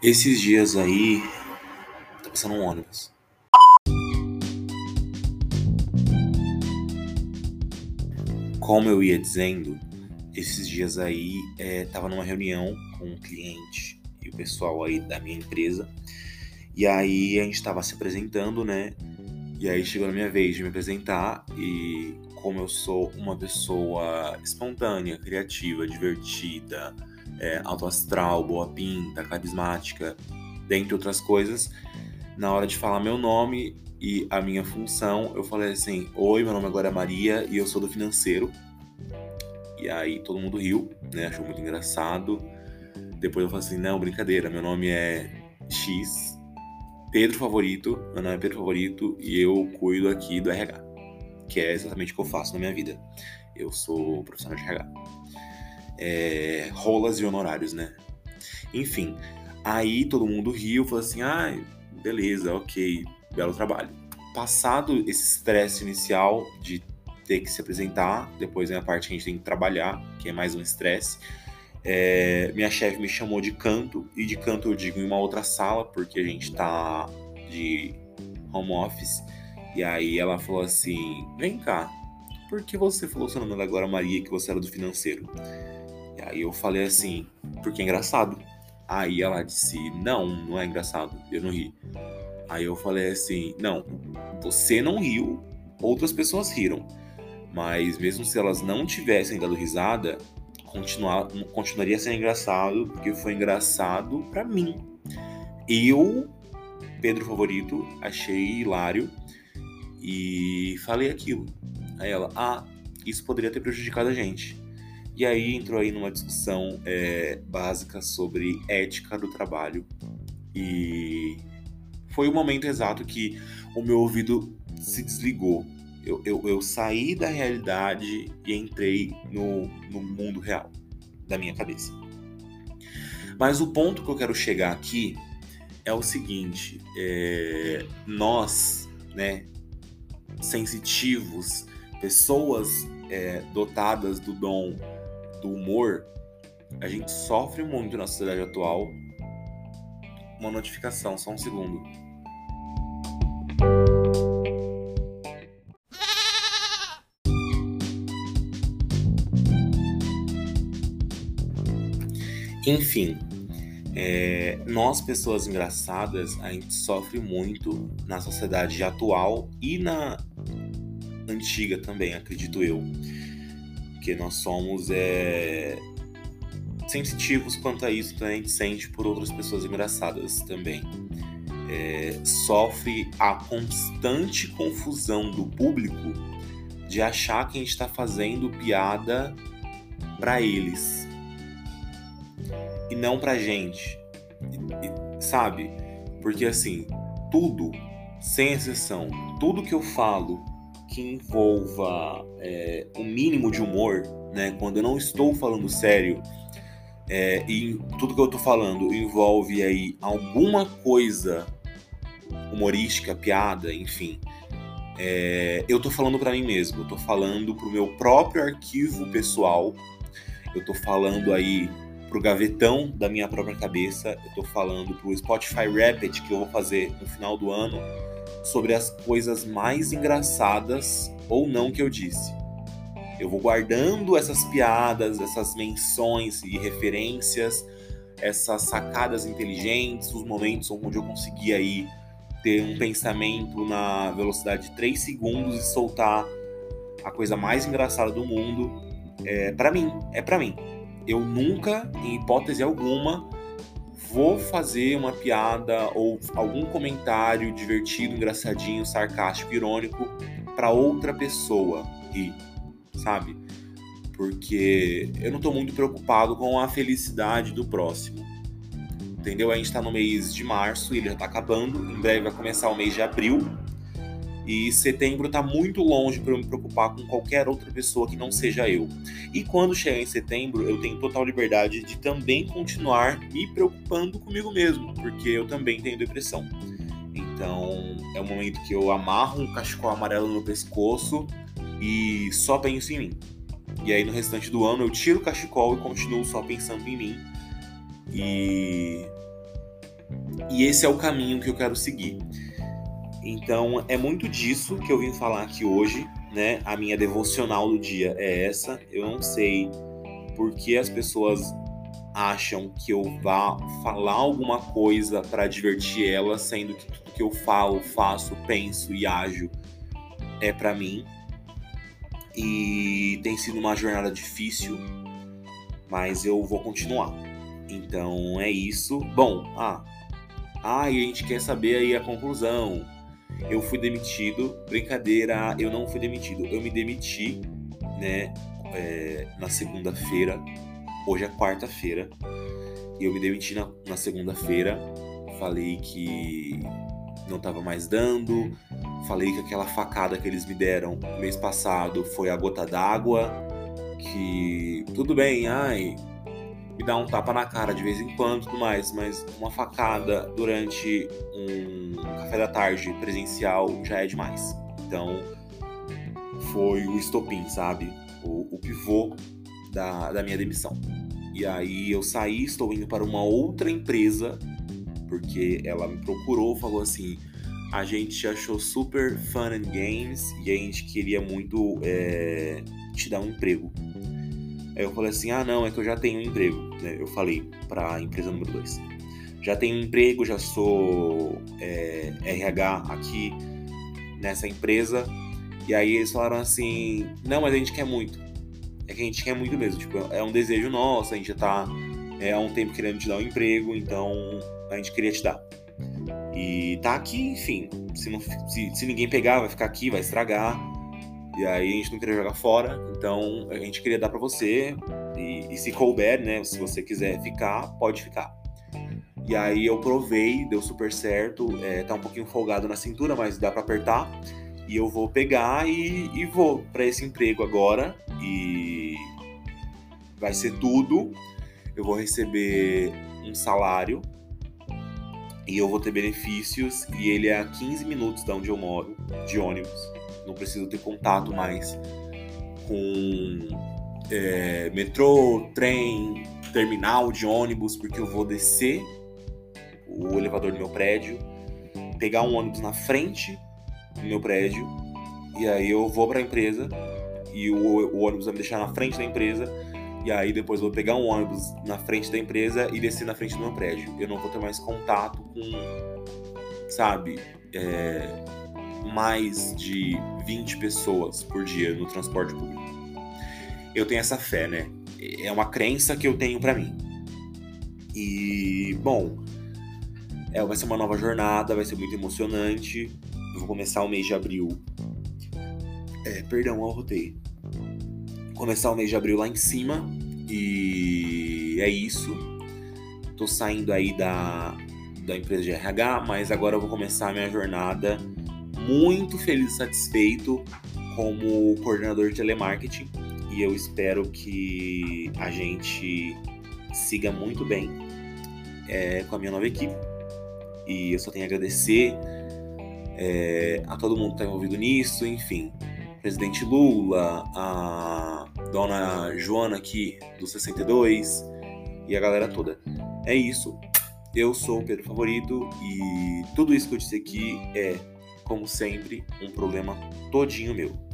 Esses dias aí, tá passando um ônibus. Como eu ia dizendo, esses dias aí é, tava numa reunião com um cliente e o pessoal aí da minha empresa. E aí a gente tava se apresentando, né? E aí chegou na minha vez de me apresentar e como eu sou uma pessoa espontânea, criativa, divertida, é, alto astral, boa pinta, carismática, dentre outras coisas, na hora de falar meu nome e a minha função, eu falei assim: Oi, meu nome agora é Maria e eu sou do financeiro. E aí todo mundo riu, né? Achou muito engraçado. Depois eu falei assim: Não, brincadeira, meu nome é X, Pedro Favorito, meu nome é Pedro Favorito e eu cuido aqui do RH, que é exatamente o que eu faço na minha vida. Eu sou profissional de RH é, rolas e honorários, né? Enfim, aí todo mundo riu, falou assim: ah, beleza, ok, belo trabalho. Passado esse estresse inicial de ter que se apresentar, depois vem a parte que a gente tem que trabalhar, que é mais um estresse. É, minha chefe me chamou de canto, e de canto eu digo em uma outra sala, porque a gente tá de home office. E aí ela falou assim: vem cá, por que você falou seu nome agora, Maria, que você era do financeiro? Aí eu falei assim, porque é engraçado. Aí ela disse, não, não é engraçado, eu não ri. Aí eu falei assim, não, você não riu, outras pessoas riram. Mas mesmo se elas não tivessem dado risada, continuar, continuaria sendo engraçado, porque foi engraçado para mim. Eu, Pedro Favorito, achei hilário e falei aquilo. Aí ela, ah, isso poderia ter prejudicado a gente. E aí entrou aí numa discussão é, básica sobre ética do trabalho. E foi o momento exato que o meu ouvido se desligou. Eu, eu, eu saí da realidade e entrei no, no mundo real da minha cabeça. Mas o ponto que eu quero chegar aqui é o seguinte: é, nós, né, sensitivos, pessoas é, dotadas do dom do humor, a gente sofre muito na sociedade atual. Uma notificação, só um segundo. Enfim, é, nós, pessoas engraçadas, a gente sofre muito na sociedade atual e na antiga também, acredito eu porque nós somos é, sensitivos quanto a isso, então a gente sente por outras pessoas engraçadas também. É, sofre a constante confusão do público de achar que a gente está fazendo piada para eles e não pra gente, e, sabe? Porque assim, tudo, sem exceção, tudo que eu falo que envolva é, um mínimo de humor, né? Quando eu não estou falando sério é, e tudo que eu estou falando envolve aí alguma coisa humorística, piada, enfim. É, eu estou falando para mim mesmo, eu estou falando pro meu próprio arquivo pessoal, eu estou falando aí pro gavetão da minha própria cabeça, eu estou falando pro Spotify Rapid que eu vou fazer no final do ano sobre as coisas mais engraçadas ou não que eu disse. Eu vou guardando essas piadas, essas menções e referências, essas sacadas inteligentes, os momentos onde eu consegui aí ter um pensamento na velocidade de 3 segundos e soltar a coisa mais engraçada do mundo. É para mim, é para mim. Eu nunca, em hipótese alguma, vou fazer uma piada ou algum comentário divertido, engraçadinho, sarcástico, irônico para outra pessoa rir, sabe? Porque eu não tô muito preocupado com a felicidade do próximo. Entendeu? A gente tá no mês de março, ele já tá acabando, em breve vai começar o mês de abril. E setembro está muito longe para eu me preocupar com qualquer outra pessoa que não seja eu. E quando chegar em setembro, eu tenho total liberdade de também continuar me preocupando comigo mesmo, porque eu também tenho depressão. Então é o momento que eu amarro um cachecol amarelo no pescoço e só penso em mim. E aí no restante do ano eu tiro o cachecol e continuo só pensando em mim. E E esse é o caminho que eu quero seguir. Então, é muito disso que eu vim falar aqui hoje, né? A minha devocional do dia é essa. Eu não sei por que as pessoas acham que eu vá falar alguma coisa para divertir elas, sendo que tudo que eu falo, faço, penso e ajo é para mim. E tem sido uma jornada difícil, mas eu vou continuar. Então é isso. Bom, ah, ah, e a gente quer saber aí a conclusão. Eu fui demitido, brincadeira, eu não fui demitido, eu me demiti, né, é, na segunda-feira. Hoje é quarta-feira. Eu me demiti na, na segunda-feira. Falei que não tava mais dando. Falei que aquela facada que eles me deram mês passado foi a gota d'água. Que tudo bem, ai, me dá um tapa na cara de vez em quando tudo mais, mas uma facada durante um café da tarde presencial já é demais. Então foi o estopim, sabe? O, o pivô da, da minha demissão. E aí eu saí, estou indo para uma outra empresa, porque ela me procurou, falou assim: a gente te achou super fun and games e a gente queria muito é, te dar um emprego. Aí eu falei assim: ah, não, é que eu já tenho um emprego. Né? Eu falei para a empresa número 2. Já tenho um emprego, já sou é, RH aqui nessa empresa. E aí eles falaram assim: não, mas a gente quer muito. É que a gente quer muito mesmo. Tipo, é um desejo nosso, a gente já tá é, há um tempo querendo te dar um emprego, então a gente queria te dar. E tá aqui, enfim. Se, não, se, se ninguém pegar, vai ficar aqui, vai estragar. E aí a gente não queria jogar fora, então a gente queria dar para você. E, e, se couber, né? Se você quiser ficar, pode ficar. E aí eu provei, deu super certo. É, tá um pouquinho folgado na cintura, mas dá para apertar. E eu vou pegar e, e vou para esse emprego agora. E vai ser tudo. Eu vou receber um salário e eu vou ter benefícios. E ele é a 15 minutos da onde eu moro, de ônibus não preciso ter contato mais com é, metrô, trem, terminal de ônibus, porque eu vou descer o elevador do meu prédio, pegar um ônibus na frente do meu prédio, e aí eu vou para a empresa e o, o, ônibus vai me deixar na frente da empresa, e aí depois eu vou pegar um ônibus na frente da empresa e descer na frente do meu prédio. Eu não vou ter mais contato com, sabe, é, mais de 20 pessoas por dia no transporte público. Eu tenho essa fé, né? É uma crença que eu tenho para mim. E, bom, é, vai ser uma nova jornada, vai ser muito emocionante. Eu vou começar o mês de abril. É, perdão, eu rotei. Começar o mês de abril lá em cima. E é isso. Tô saindo aí da, da empresa de RH, mas agora eu vou começar a minha jornada muito feliz e satisfeito como coordenador de telemarketing e eu espero que a gente siga muito bem é, com a minha nova equipe. E eu só tenho a agradecer é, a todo mundo que está envolvido nisso, enfim. Presidente Lula, a dona Joana aqui do 62 e a galera toda. É isso. Eu sou o Pedro Favorito e tudo isso que eu disse aqui é como sempre, um problema todinho meu.